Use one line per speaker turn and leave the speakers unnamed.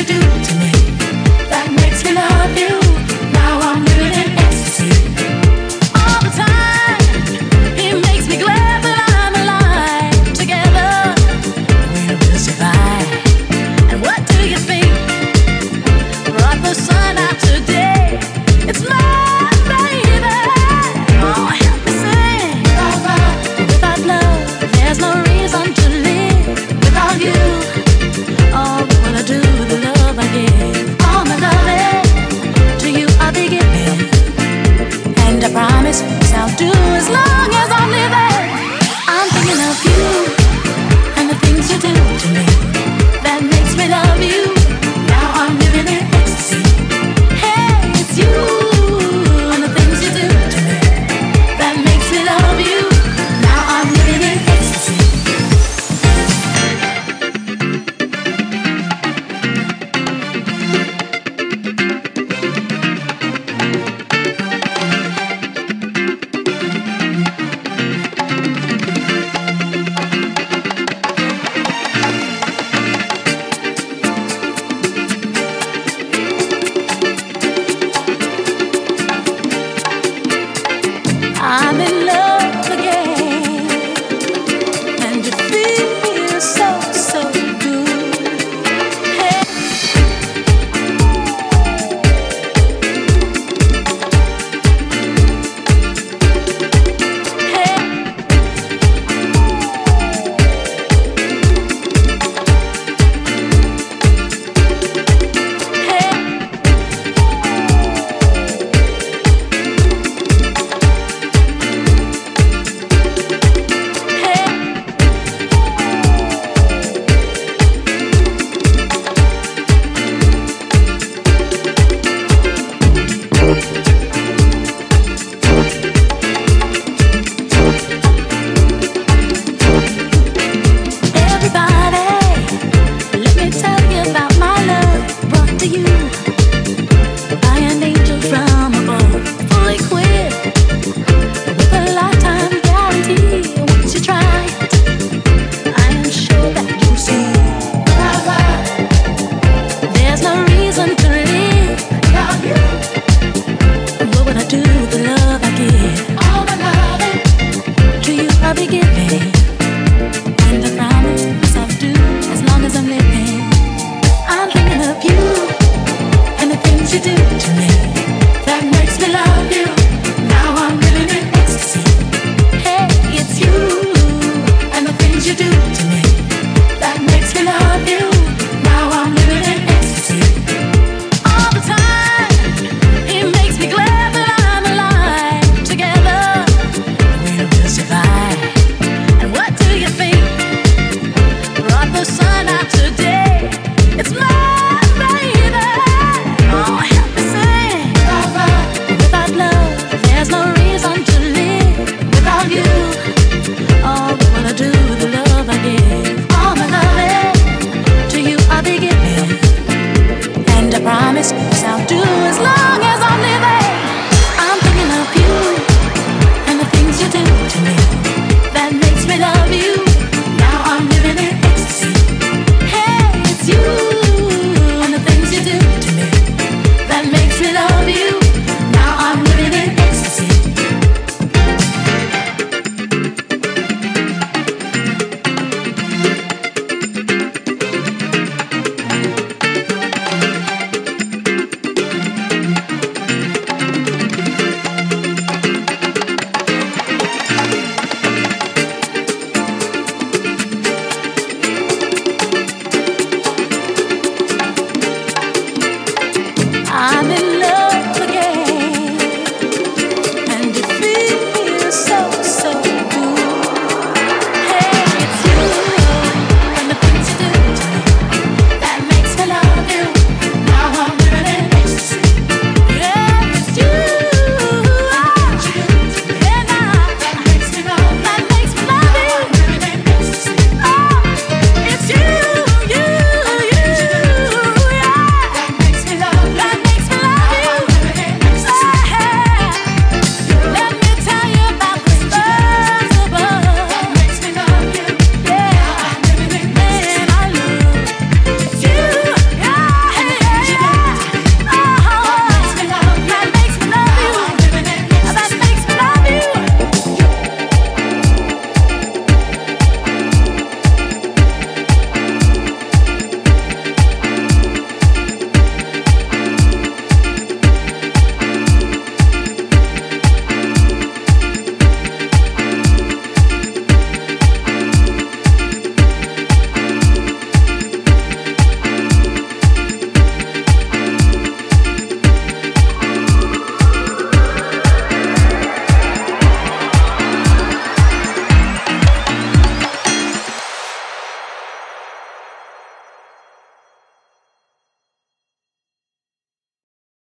you do to me that makes me love you? you do?